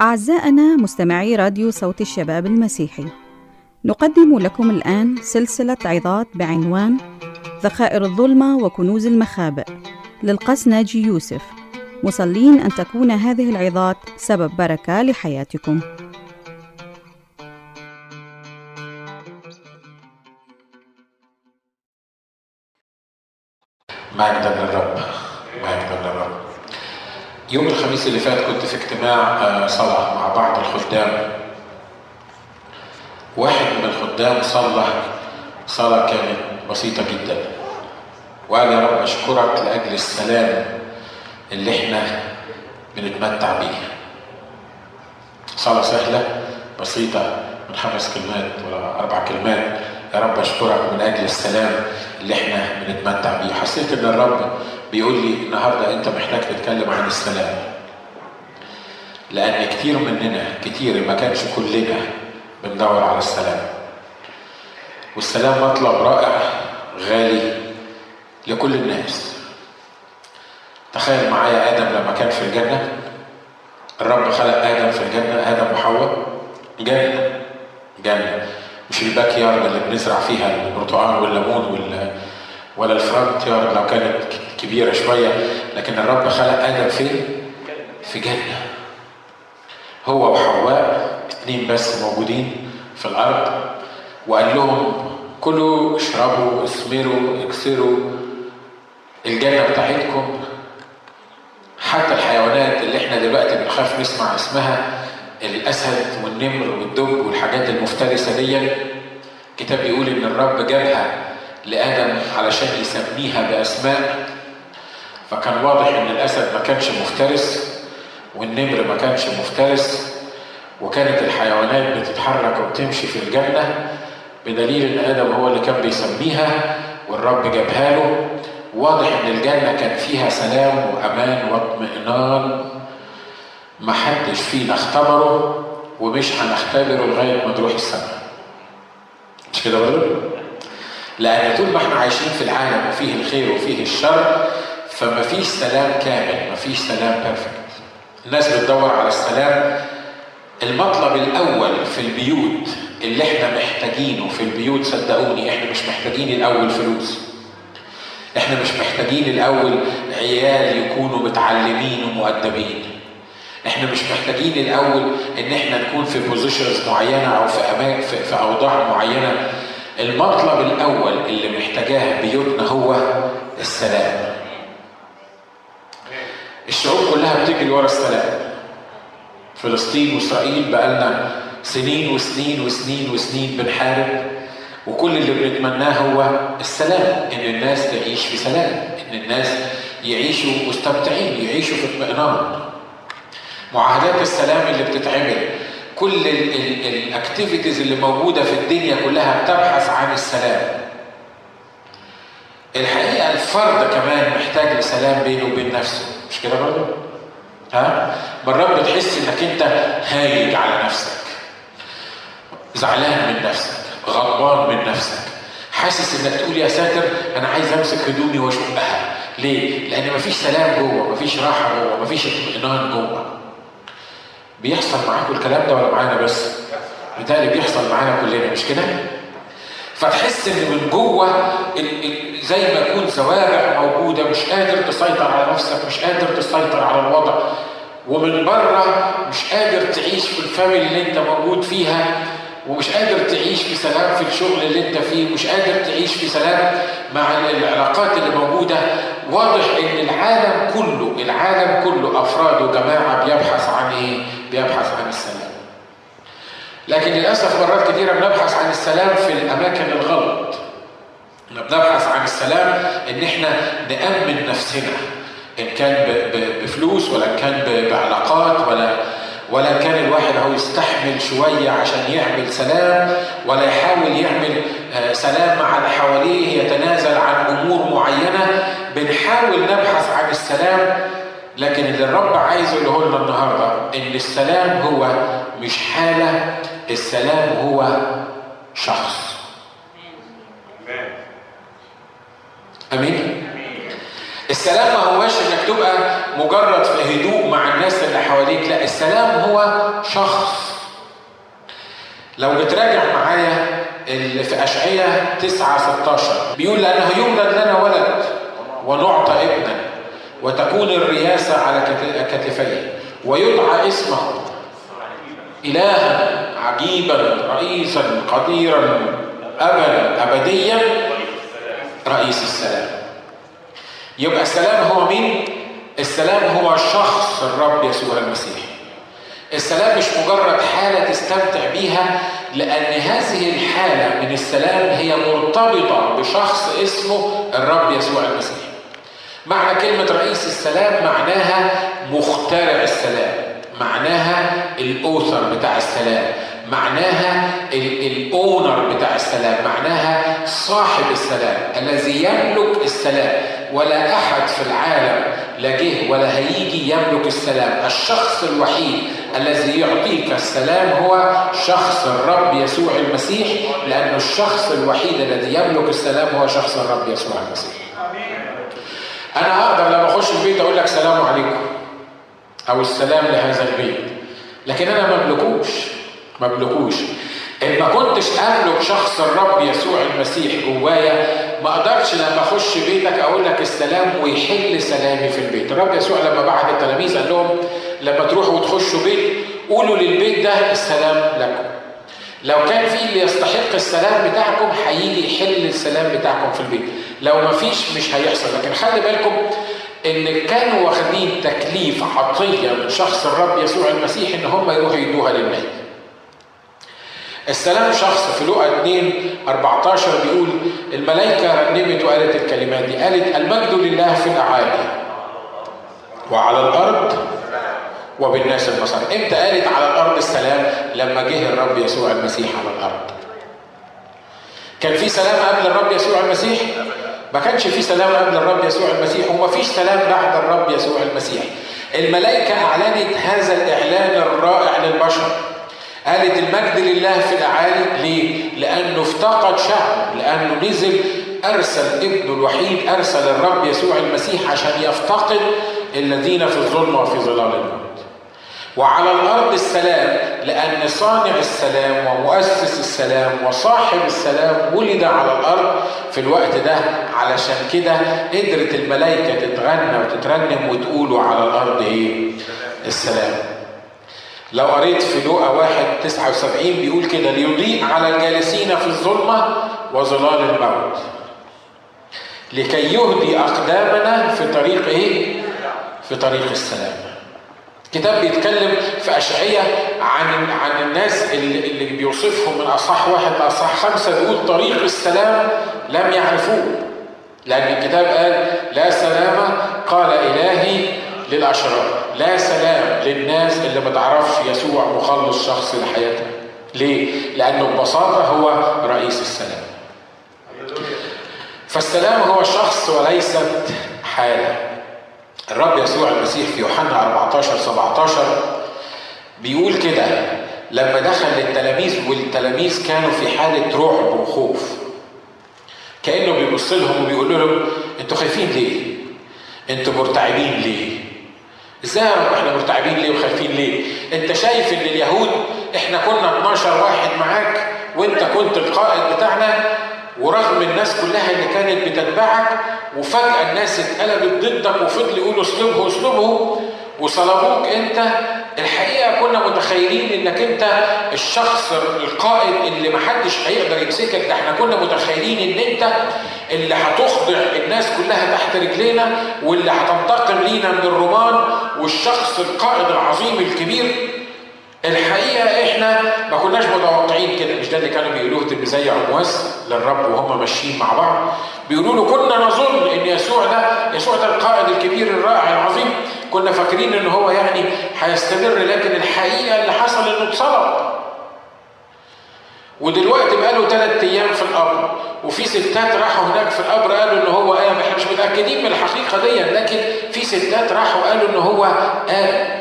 أعزائنا مستمعي راديو صوت الشباب المسيحي نقدم لكم الآن سلسلة عظات بعنوان ذخائر الظلمة وكنوز المخابئ للقس ناجي يوسف مصلين أن تكون هذه العظات سبب بركة لحياتكم. الخميس اللي فات كنت في اجتماع آه، صلاة مع بعض الخدام. واحد من الخدام صلى صلاة كانت بسيطة جدا. وقال يا رب أشكرك لأجل السلام اللي إحنا بنتمتع بيه. صلاة سهلة بسيطة من خمس كلمات ولا أربع كلمات. يا رب أشكرك من أجل السلام اللي إحنا بنتمتع بيه. حسيت إن الرب بيقول لي النهاردة أنت محتاج تتكلم عن السلام. لأن كتير مننا كتير ما كانش كلنا بندور على السلام. والسلام مطلب رائع غالي لكل الناس. تخيل معايا آدم لما كان في الجنة. الرب خلق آدم في الجنة آدم وحواء. جنة جنة. مش الباك يارد اللي بنزرع فيها البرتقال والليمون وال ولا الفرونت يارد لو كانت كبيرة شوية. لكن الرب خلق آدم فين؟ في جنة. هو وحواء اتنين بس موجودين في الأرض. وقال لهم كلوا اشربوا اثمروا اكسروا الجنة بتاعتكم. حتى الحيوانات اللي إحنا دلوقتي بنخاف نسمع اسمها الأسد والنمر والدب والحاجات المفترسة دي الكتاب بيقول إن الرب جابها لآدم علشان يسميها بأسماء. فكان واضح إن الأسد ما كانش مفترس. والنمر ما كانش مفترس وكانت الحيوانات بتتحرك وبتمشي في الجنة بدليل إن آدم هو اللي كان بيسميها والرب جابها له. واضح إن الجنة كان فيها سلام وأمان واطمئنان. ما حدش فينا اختبره ومش هنختبره لغاية ما نروح السماء. مش كده برضه؟ لأن طول ما إحنا عايشين في العالم وفيه الخير وفيه الشر فما فيش سلام كامل ما فيش سلام بيرفكت الناس بتدور على السلام. المطلب الأول في البيوت اللي إحنا محتاجينه في البيوت صدقوني إحنا مش محتاجين الأول فلوس. إحنا مش محتاجين الأول عيال يكونوا متعلمين ومؤدبين. إحنا مش محتاجين الأول إن إحنا نكون في بوزيشنز معينة أو في أما... في, في أوضاع معينة. المطلب الأول اللي محتاجاه بيوتنا هو السلام. الشعوب كلها بتجري ورا السلام. فلسطين وإسرائيل بقالنا سنين وسنين وسنين وسنين بنحارب وكل اللي بنتمناه هو السلام إن الناس تعيش في سلام إن الناس يعيشوا مستمتعين يعيشوا في اطمئنان. معاهدات السلام اللي بتتعمل كل ال activities اللي موجودة في الدنيا كلها بتبحث عن السلام. الحقيقة الفرد كمان محتاج لسلام بينه وبين نفسه. مش كده برضه؟ ها؟ مرات بتحس إنك أنت هايج على نفسك زعلان من نفسك غضبان من نفسك حاسس إنك تقول يا ساتر أنا عايز أمسك هدومي واشقها ليه؟ لأن مفيش سلام جوه مفيش راحة جوه مفيش اطمئنان جوه. بيحصل معاكم الكلام ده ولا معانا بس؟ بالتالي بيحصل معانا كلنا مش كده؟ فتحس إن من جوه زي ما يكون زوارع موجودة مش قادر تسيطر على نفسك مش قادر تسيطر على الوضع. ومن بره مش قادر تعيش في الفاميلي اللي أنت موجود فيها ومش قادر تعيش في سلام في الشغل اللي أنت فيه مش قادر تعيش في سلام مع العلاقات اللي موجودة. واضح إن العالم كله العالم كله افراد وجماعه بيبحث عن إيه؟ بيبحث عن السلام. لكن للأسف مرات كثيرة بنبحث عن السلام في الأماكن الغلط. بنبحث عن السلام إن إحنا نأمن نفسنا. إن كان بفلوس ولا كان بعلاقات ولا ولا كان الواحد هو يستحمل شوية عشان يعمل سلام ولا يحاول يعمل سلام مع اللي حواليه يتنازل عن أمور معينة. بنحاول نبحث عن السلام لكن اللي الرب عايزه يقوله لنا النهارده إن السلام هو مش حالة السلام هو شخص. آمين. السلام ما هوش إنك تبقى مجرد في هدوء مع الناس اللي حواليك لا السلام هو شخص. لو نتراجع معايا اللي في أشعية 9 16 بيقول لأنه يولد لنا ولد ونعطى ابنا وتكون الرياسة على كتفيه ويدعى اسمه. إلها عجيبا رئيسا قديرا أبدا أبديا رئيس السلام. يبقى السلام هو مين؟ السلام هو شخص الرب يسوع المسيح. السلام مش مجرد حالة تستمتع بيها لأن هذه الحالة من السلام هي مرتبطة بشخص اسمه الرب يسوع المسيح. معنى كلمة رئيس السلام معناها مخترع السلام. معناها الأوثر بتاع السلام معناها الأونر بتاع السلام معناها صاحب السلام الذي يملك السلام. ولا أحد في العالم لا جه ولا هيجي يملك السلام. الشخص الوحيد الذي يعطيك السلام هو شخص الرب يسوع المسيح لأن الشخص الوحيد الذي يملك السلام هو شخص الرب يسوع المسيح. أنا أقدر لما أخش البيت أقول لك سلام عليكم. أو السلام لهذا البيت. لكن أنا ما أملكوش ما أملكوش إن ما كنتش أملك شخص الرب يسوع المسيح جوايا ما أقدرش لما أخش بيتك أقول لك السلام ويحل سلامي في البيت. الرب يسوع لما بعت التلاميذ قال لهم لما تروحوا وتخشوا بيت قولوا للبيت ده السلام لكم. لو كان في اللي يستحق السلام بتاعكم هيجي يحل السلام بتاعكم في البيت. لو ما فيش مش هيحصل. لكن خلي بالكم إن كانوا واخدين تكليف عطية من شخص الرب يسوع المسيح إن هم يروحوا يدوها للناس السلام شخص في لقا 2 14 بيقول الملائكة رنمت وقالت الكلمات دي قالت المجد لله في الأعالي وعلى الأرض وبالناس المصر إمتى قالت على الأرض السلام؟ لما جه الرب يسوع المسيح على الأرض. كان في سلام قبل الرب يسوع المسيح؟ ما كانش في سلام قبل الرب يسوع المسيح وما فيش سلام بعد الرب يسوع المسيح. الملائكة أعلنت هذا الإعلان الرائع للبشر. قالت المجد لله في الأعالي ليه؟ لأنه افتقد شعب لأنه نزل أرسل ابنه الوحيد أرسل الرب يسوع المسيح عشان يفتقد الذين في الظلمة وفي ظلال الموت وعلى الأرض السلام لأن صانع السلام ومؤسس السلام وصاحب السلام ولد على الأرض في الوقت ده علشان كده قدرت الملائكة تتغنى وتترنم وتقولوا على الأرض إيه؟ السلام لو قريت في لوقا واحد 79 بيقول كده ليضيء على الجالسين في الظلمة وظلال الموت لكي يهدي أقدامنا في طريق إيه؟ في طريق السلام كتاب بيتكلم في أشعية عن عن الناس اللي, اللي بيوصفهم من أصح واحد لأصح خمسة بيقول طريق السلام لم يعرفوه. لأن الكتاب قال لا سلام قال إلهي للأشرار. لا سلام للناس اللي ما تعرفش يسوع مخلص شخص لحياتها. ليه؟ لأنه ببساطة هو رئيس السلام. فالسلام هو شخص وليست حالة. الرب يسوع المسيح في يوحنا 14 17 بيقول كده لما دخل للتلاميذ والتلاميذ كانوا في حالة رعب وخوف كأنه بيبص لهم وبيقول لهم أنتوا خايفين ليه؟ أنتوا مرتعبين ليه؟ إزاي إحنا مرتعبين ليه وخايفين ليه؟ أنت شايف إن اليهود إحنا كنا 12 واحد معاك وأنت كنت القائد بتاعنا ورغم الناس كلها اللي كانت بتتبعك وفجأة الناس اتقلبت ضدك وفضلوا يقولوا اسلبه اسلبه وصلبوك انت. الحقيقة كنا متخيلين انك انت الشخص القائد اللي محدش هيقدر يمسكك. ده إحنا كنا متخيلين ان انت اللي هتخضع الناس كلها تحت رجلينا واللي هتنتقم لينا من الرومان والشخص القائد العظيم الكبير الحقيقة إحنا ما كناش متوقعين كده. مش ده اللي كانوا بيقولوه تلميذي عمواس للرب وهم ماشيين مع بعض. بيقولوا له كنا نظن إن يسوع ده يسوع ده القائد الكبير الرائع العظيم. كنا فاكرين إن هو يعني هيستمر لكن الحقيقة اللي حصل إنه اتصلب. ودلوقتي بقاله ثلاث أيام في القبر وفي ستات راحوا هناك في القبر قالوا إن هو قام إحنا مش متأكدين من الحقيقة دي لكن في ستات راحوا قالوا إن هو قام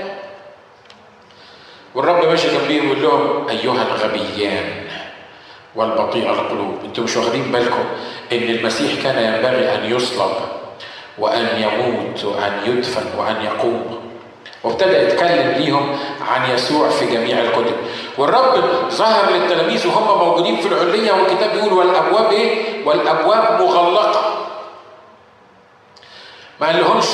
والرب ماشي جنبيهم ويقول لهم أيها الغبيان والبطيء القلوب أنتم مش واخدين بالكم إن المسيح كان ينبغي أن يصلب وأن يموت وأن يدفن وأن يقوم. وابتدى يتكلم ليهم عن يسوع في جميع الكتب والرب ظهر للتلاميذ وهم موجودين في العلية والكتاب بيقول والأبواب إيه؟ والأبواب مغلقة. ما قال لهمش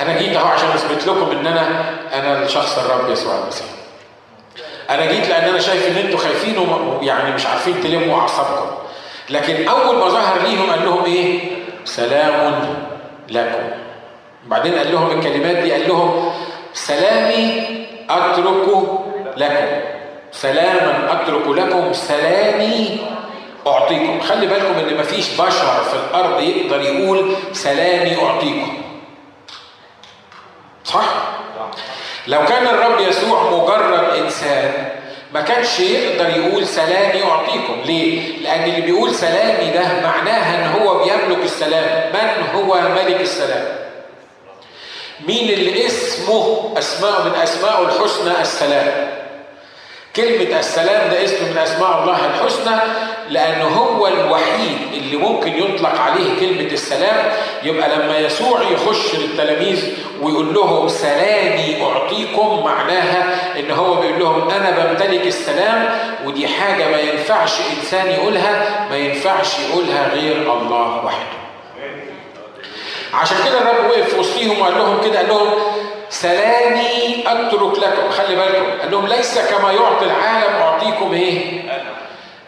أنا جيت أهو عشان أثبت لكم إن أنا أنا شخص الرب يسوع المسيح. أنا جيت لأن أنا شايف إن أنتوا خايفين ويعني مش عارفين تلموا أعصابكم. لكن أول ما ظهر ليهم قال لهم إيه؟ سلام لكم. بعدين قال لهم الكلمات دي قال لهم سلامي أترك لكم. سلاما أترك لكم سلامي أعطيكم. خلي بالكم إن مفيش بشر في الأرض يقدر يقول سلامي أعطيكم. صح؟ لو كان الرب يسوع مجرد إنسان ما كانش يقدر يقول سلامي أعطيكم ليه؟ لأن اللي بيقول سلامي ده معناها إن هو بيملك السلام. من هو ملك السلام؟ مين اللي اسمه أسماء من أسماء الحسنى السلام؟ كلمة السلام ده اسم من أسماء الله الحسنى لأنه هو الوحيد اللي ممكن يطلق عليه كلمة السلام. يبقى لما يسوع يخش للتلاميذ ويقول لهم سلامي أعطيكم معناها إن هو لهم أنا بمتلك السلام ودي حاجة ما ينفعش إنسان يقولها ما ينفعش يقولها غير الله وحده. عشان كده الرب وقف وسطيهم وقال لهم كده قال لهم سلامي أترك لكم. خلي بالكم قال لهم ليس كما يعطي العالم أعطيكم إيه؟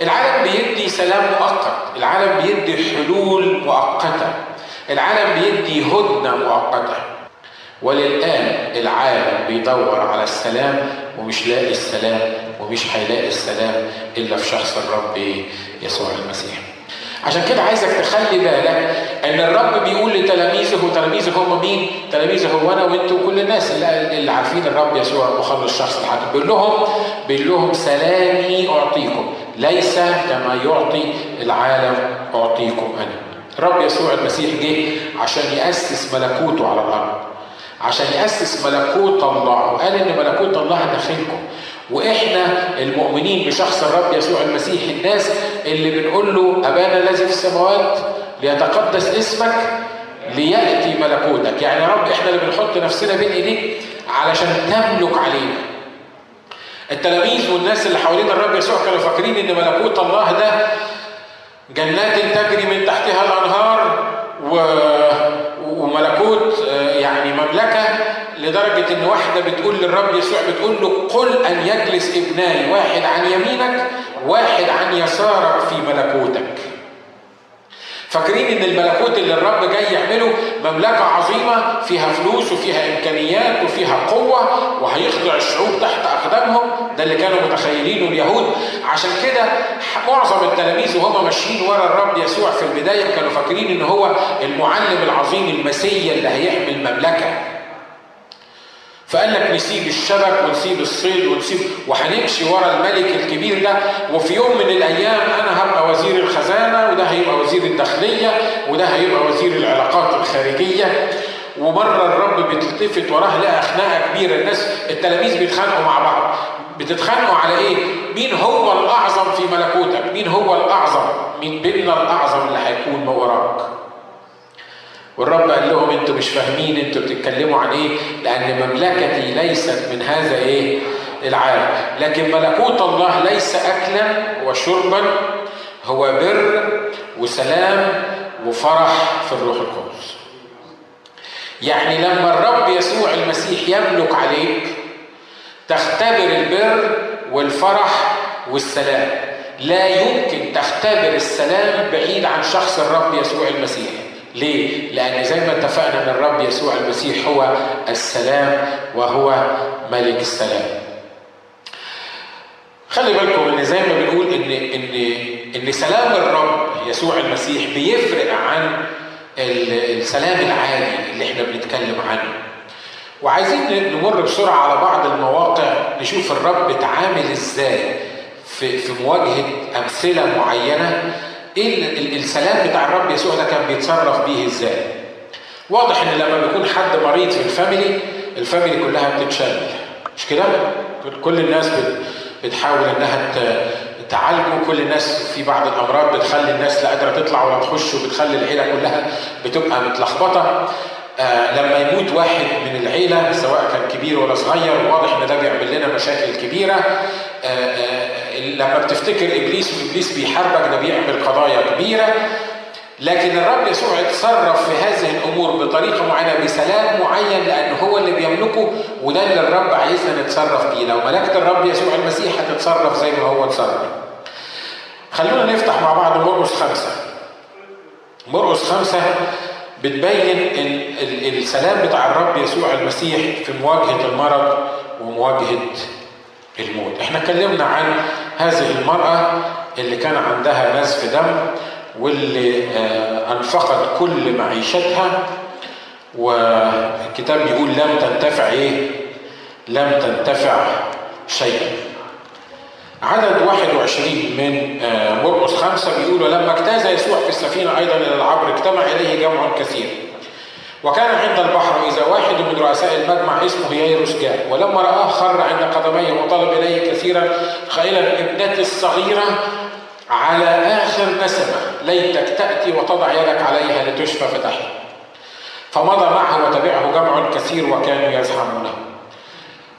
العالم بيدي سلام مؤقت العالم بيدي حلول مؤقتة العالم بيدي هدنة مؤقتة. وللآن العالم بيدور على السلام ومش لاقي السلام ومش هيلاقي السلام إلا في شخص الرب يسوع المسيح عشان كده عايزك تخلي بالك إن الرب بيقول لتلاميذه وتلاميذه هم مين؟ تلاميذه هو أنا وأنتوا وكل الناس اللي, اللي عارفين الرب يسوع مخلص شخص الحاكم بيقول لهم بيقول لهم سلامي أعطيكم ليس كما يعطي العالم أعطيكم أنا. الرب يسوع المسيح جه عشان يأسس ملكوته على الأرض. عشان يأسس ملكوت الله. وقال إن ملكوت الله داخلكم. وإحنا المؤمنين بشخص الرب يسوع المسيح الناس اللي بنقول له أبانا الذي في السماوات ليتقدس اسمك ليأتي ملكوتك. يعني يا رب إحنا اللي بنحط نفسنا بين إيديك علشان تملك علينا. التلاميذ والناس اللي حوالين الرب يسوع كانوا فاكرين إن ملكوت الله ده جنات تجري من تحتها الأنهار و... وملكوت يعني مملكة لدرجة إن واحدة بتقول للرب يسوع بتقول له قل أن يجلس ابناي واحد عن يمينك واحد عن يسارك في ملكوتك. فاكرين إن الملكوت اللي الرب جاي يعمله مملكة عظيمة فيها فلوس وفيها إمكانيات وفيها قوة وهيخضع الشعوب تحت أقدامهم. ده اللي كانوا متخيلينه اليهود. عشان كده معظم التلاميذ وهم ماشيين ورا الرب يسوع في البداية كانوا فاكرين إن هو المعلم العظيم المسيا اللي هيحمل مملكة. فقال لك نسيب الشبك ونسيب الصيد ونسيب وهنمشي ورا الملك الكبير ده. وفي يوم من الأيام أنا هبقى وزير الخزانة وده هيبقى وزير الداخلية وده هيبقى الخارجيه ومره الرب بتلتفت وراه لقى خناقة كبيرة الناس التلاميذ بيتخانقوا مع بعض بتتخانقوا على إيه؟ مين هو الأعظم في ملكوتك؟ مين هو الأعظم؟ مين بيننا الأعظم اللي هيكون وراك؟ والرب قال لهم أنتوا مش فاهمين أنتوا بتتكلموا عن إيه لأن مملكتي ليست من هذا إيه العالم لكن ملكوت الله ليس أكلا وشربا هو بر وسلام وفرح في الروح القدس يعني لما الرب يسوع المسيح يملك عليك تختبر البر والفرح والسلام لا يمكن تختبر السلام بعيد عن شخص الرب يسوع المسيح ليه؟ لأن زي ما اتفقنا أن الرب يسوع المسيح هو السلام وهو ملك السلام. خلي بالكم إن زي ما بنقول ان ان إن سلام الرب يسوع المسيح بيفرق عن السلام العادي اللي إحنا بنتكلم عنه. وعايزين نمر بسرعة على بعض المواقع نشوف الرب اتعامل إزاي في في مواجهة أمثلة معينة. إيه السلام بتاع الرب يسوع ده كان بيتصرف بيه إزاي؟ واضح إن لما بيكون حد مريض في الفاميلي الفاميلي كلها بتتشل. مش كده؟ كل الناس بتحاول إنها تعالجه كل الناس في بعض الأمراض بتخلي الناس لا قادرة تطلع ولا تخش وبتخلي العيلة كلها بتبقى متلخبطة. آه لما يموت واحد من العيلة سواء كان كبير ولا صغير واضح إن ده بيعمل لنا مشاكل كبيرة. آه آه لما بتفتكر إبليس وإبليس بيحاربك ده بيعمل قضايا كبيرة. لكن الرب يسوع اتصرف في هذه الأمور بطريقة معينة بسلام معين لأن هو اللي بيملكه وده اللي الرب عايزنا نتصرف بيه. لو ملكت الرب يسوع المسيح هتتصرف زي ما هو اتصرف. خلونا نفتح مع بعض مرقس خمسة. مرقس خمسة بتبين السلام بتاع الرب يسوع المسيح في مواجهة المرض ومواجهة الموت. إحنا اتكلمنا عن هذه المرأة اللي كان عندها نزف دم واللي أنفقت كل معيشتها. والكتاب بيقول لم تنتفع إيه؟ لم تنتفع شيئا عدد 21 من مرقس خمسة بيقول ولما اجتاز يسوع في السفينة أيضا إلى العبر اجتمع إليه جمع كثير. وكان عند البحر إذا واحد من رؤساء المجمع اسمه ييروس جاء ولما رآه خر عند قدميه وطلب إليه كثيرا قائلا ابنتي الصغيرة على آخر نسمة ليتك تأتي وتضع يدك عليها لتشفى فتحيا فمضى معه وتبعه جمع كثير وكانوا يزحمونه.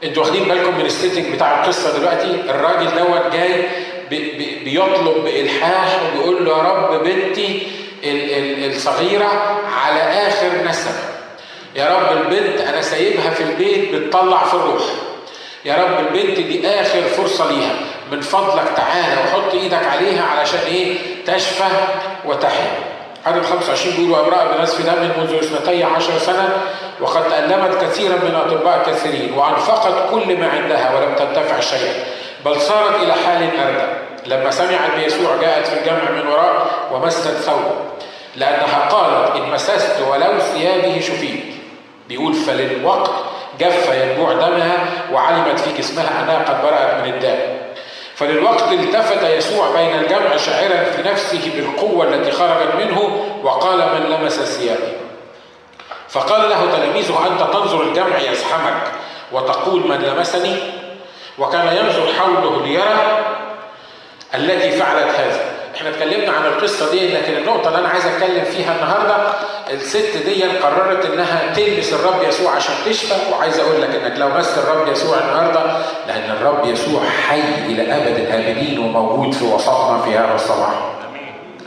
أنتوا واخدين بالكم من ال setting بتاع القصة دلوقتي؟ الراجل دوت جاي بي بي بيطلب بإلحاح وبيقول له يا رب بنتي ال ال الصغيرة على آخر نسمة. يا رب البنت أنا سايبها في البيت بتطلع في الروح. يا رب البنت دي آخر فرصة ليها. من فضلك تعالى وحط إيدك عليها علشان إيه؟ تشفى وتحيا. عدد 25 بيقول وامرأة بنزف دم منذ اثنتي عشر سنة وقد تألمت كثيرا من أطباء كثيرين وأنفقت كل ما عندها ولم تنتفع شيئا بل صارت إلى حال أردى. لما سمعت بيسوع جاءت في الجمع من وراء ومست ثوبه لأنها قالت إن مسست ولو ثيابه شفيت. بيقول فللوقت جف ينبوع دمها وعلمت في جسمها أنها قد برأت من الداء فللوقت التفت يسوع بين الجمع شاعرا في نفسه بالقوة التي خرجت منه وقال من لمس ثيابي فقال له تلاميذه أنت تنظر الجمع يزحمك وتقول من لمسني؟ وكان ينظر حوله ليرى التي فعلت هذا. إحنا اتكلمنا عن القصة دي لكن النقطة اللي أنا عايز أتكلم فيها النهاردة الست دي قررت إنها تلمس الرب يسوع عشان تشفى وعايز أقول لك إنك لو مست الرب يسوع النهاردة لأن الرب يسوع حي إلى أبد الآبدين وموجود في وسطنا في هذا الصباح.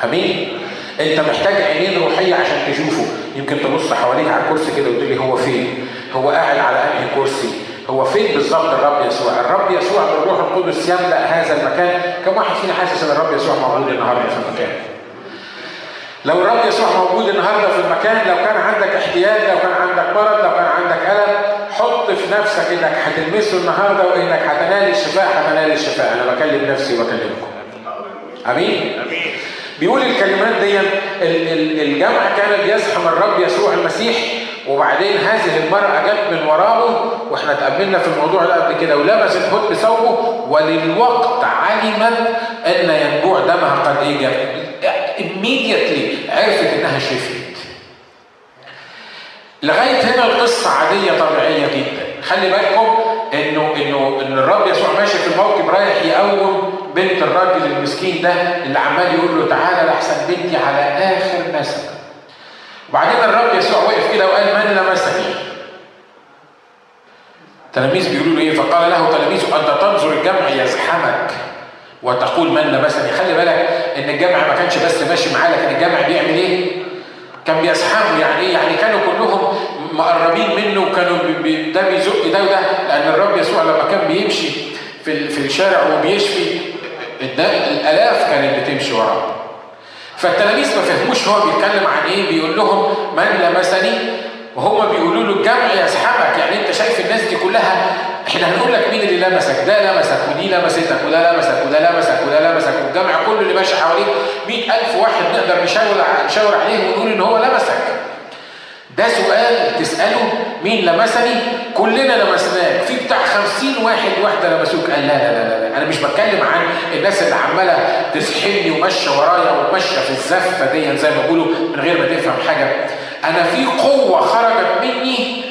أمين؟ أنت محتاج عينين روحية عشان تشوفه، يمكن تبص حواليك على الكرسي كده وتقول لي هو فين؟ هو قاعد على أنهي كرسي؟ هو فين بالظبط الرب يسوع؟ الرب يسوع بالروح القدس يملأ هذا المكان، كم واحد فينا حاسس إن الرب يسوع موجود النهارده في المكان؟ لو الرب يسوع موجود النهارده في المكان، لو كان عندك احتياج، لو كان عندك مرض، لو كان عندك ألم، حط في نفسك إنك هتلمسه النهارده وإنك هتنال الشفاء، هتنال الشفاء، أنا بكلم نفسي وبكلمكم. آمين؟ امين. بيقول الكلمات دي الجمع كان بيزحم الرب يسوع المسيح وبعدين هذه المرأة جت من وراه وإحنا اتقابلنا في الموضوع ده قبل كده ولبست هد ثوبه وللوقت علمت أن ينبوع دمها قد إيه جت immediately عرفت إنها شفيت لغاية هنا القصة عادية طبيعية جدا. خلي بالكم انه انه إن الرب يسوع ماشي في الموكب رايح يقوم بنت الراجل المسكين ده اللي عمال يقول له تعالى لحسن بنتي على آخر نسمه وبعدين الرب يسوع وقف كده وقال من لمسني تلاميذ بيقولوا له إيه؟ فقال له تلاميذه أنت تنظر الجمع يزحمك وتقول من لمسني خلي بالك إن الجمع ما كانش بس ماشي معاه لكن الجمع بيعمل إيه؟ كان بيزحمه. يعني إيه؟ يعني كانوا كلهم مقربين منه وكانوا بي ده بيزق ده وده. لأن الرب يسوع لما كان بيمشي في في الشارع وبيشفي الألاف كانت بتمشي وراه فالتلاميذ ما فهموش هو بيتكلم عن إيه بيقول لهم من لمسني؟ وهم بيقولوا له الجمع يسحبك يعني أنت شايف الناس دي كلها إحنا هنقول لك مين اللي لمسك؟ ده لمسك ودي لمستك وده لمسك وده لمسك وده لمسك والجمع كله اللي ماشي حواليك 100000 واحد نقدر نشاور نشاور عليه ونقول إن هو لمسك. ده سؤال تسأله مين لمسني؟ كلنا لمسناك. في بتاع خمسين واحد واحدة لمسوك. قال لا لا لا لا أنا مش بتكلم عن الناس اللي عمالة تسحبني وماشية ورايا وماشية في الزفة دي زي ما بيقولوا من غير ما تفهم حاجة. أنا في قوة خرجت مني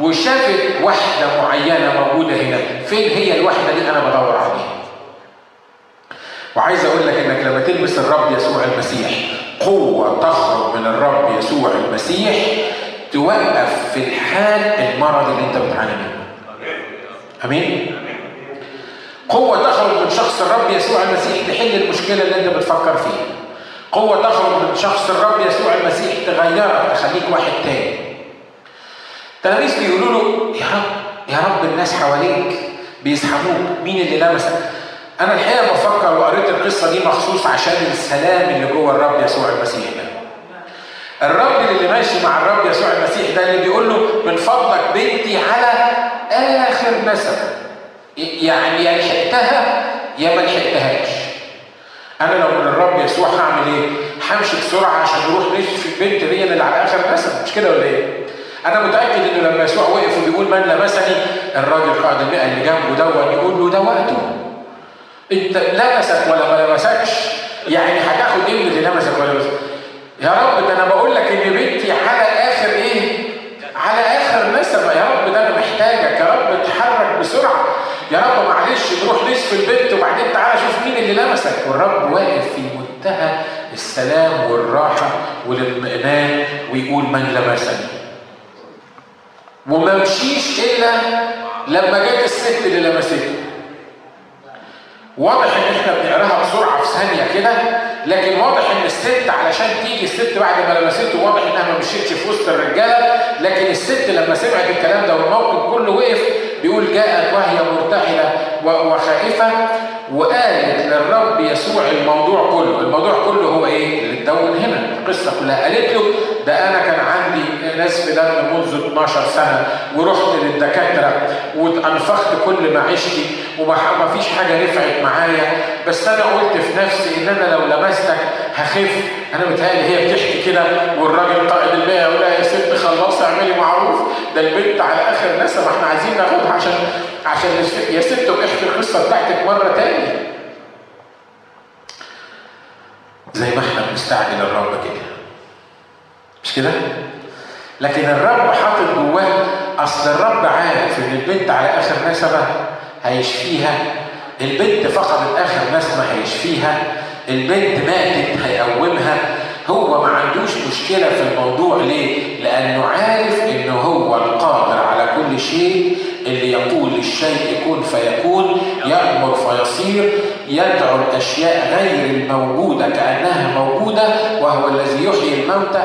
وشافت واحدة معينة موجودة هنا. فين هي الواحدة دي؟ أنا بدور عليها. وعايز أقول لك إنك لما تلمس الرب يسوع المسيح قوة تخرج من الرب يسوع المسيح توقف في الحال المرض اللي انت بتعاني منه. آمين؟ قوة تخرج من شخص الرب يسوع المسيح تحل المشكلة اللي انت بتفكر فيها. قوة تخرج من شخص الرب يسوع المسيح تغيرك تخليك واحد تاني. التلاميذ بيقولوا له يا رب يا رب الناس حواليك بيزحموك مين اللي لمسك؟ أنا الحقيقة بفكر وقريت القصة دي مخصوص عشان السلام اللي جوه الرب يسوع المسيح ده. الرب اللي ماشي مع الرب يسوع المسيح ده اللي بيقول له من فضلك بنتي على آخر نسب. يعني يا لحقتها يا ما لحقتهاش. أنا لو من الرب يسوع هعمل إيه؟ همشي بسرعة عشان نروح نشفي البنت دي اللي على آخر نسب. مش كده ولا إيه؟ أنا متأكد إنه لما يسوع وقف وبيقول من لمسني الراجل قائد المئة اللي جنبه دون يقول له ده وقته. أنت لمسك ولا ما لمسكش يعني هتاخد إيه من اللي لمسك ولا لمسك يا رب ده أنا بقول لك إن بنتي على آخر إيه؟ على آخر نسمة. يا رب ده أنا محتاجك. يا رب اتحرك بسرعة. يا رب معلش نروح نشفي البنت وبعدين تعالى شوف مين اللي لمسك. والرب واقف في منتهى السلام والراحة والاطمئنان ويقول من لمسني. وما مشيش إلا لما جت الست اللي لمسته. واضح إن إحنا بنقراها بسرعة في ثانية كده. لكن واضح إن الست علشان تيجي الست بعد ما لمسته واضح إنها ما مشيتش في وسط الرجالة لكن الست لما سمعت الكلام ده والموقف كله وقف بيقول جاءت وهي مرتحلة وخائفة. وقالت للرب يسوع الموضوع كله، الموضوع كله هو إيه؟ اللي اتدون هنا. القصة كلها قالت له ده أنا كان عندي نزف دم منذ 12 سنة ورحت للدكاترة وأنفخت كل معيشتي وما فيش حاجة نفعت معايا بس أنا قلت في نفسي إن أنا لو لمستك هخف. أنا متهيألي هي بتحكي كده والراجل قائد المئة يقول لها يا ست خلصي اعملي معروف ده البنت على آخر نسمة إحنا عايزين ناخدها عشان عشان يا ست احكي القصة بتاعتك مرة تاني. زي ما إحنا بنستعجل الرب كده. مش كده؟ لكن الرب حاطط جواه أصل الرب عارف إن البنت على آخر نسمه هيشفيها. البنت فقدت آخر نسمه هيشفيها. البنت ماتت هيقومها. هو ما عندوش مشكلة في الموضوع ليه؟ لأنه عارف إنه هو القادر على كل شيء اللي يقول للشيء يكون فيكون يأمر فيصير يدعو الأشياء غير الموجودة كأنها موجودة وهو الذي يحيي الموتى.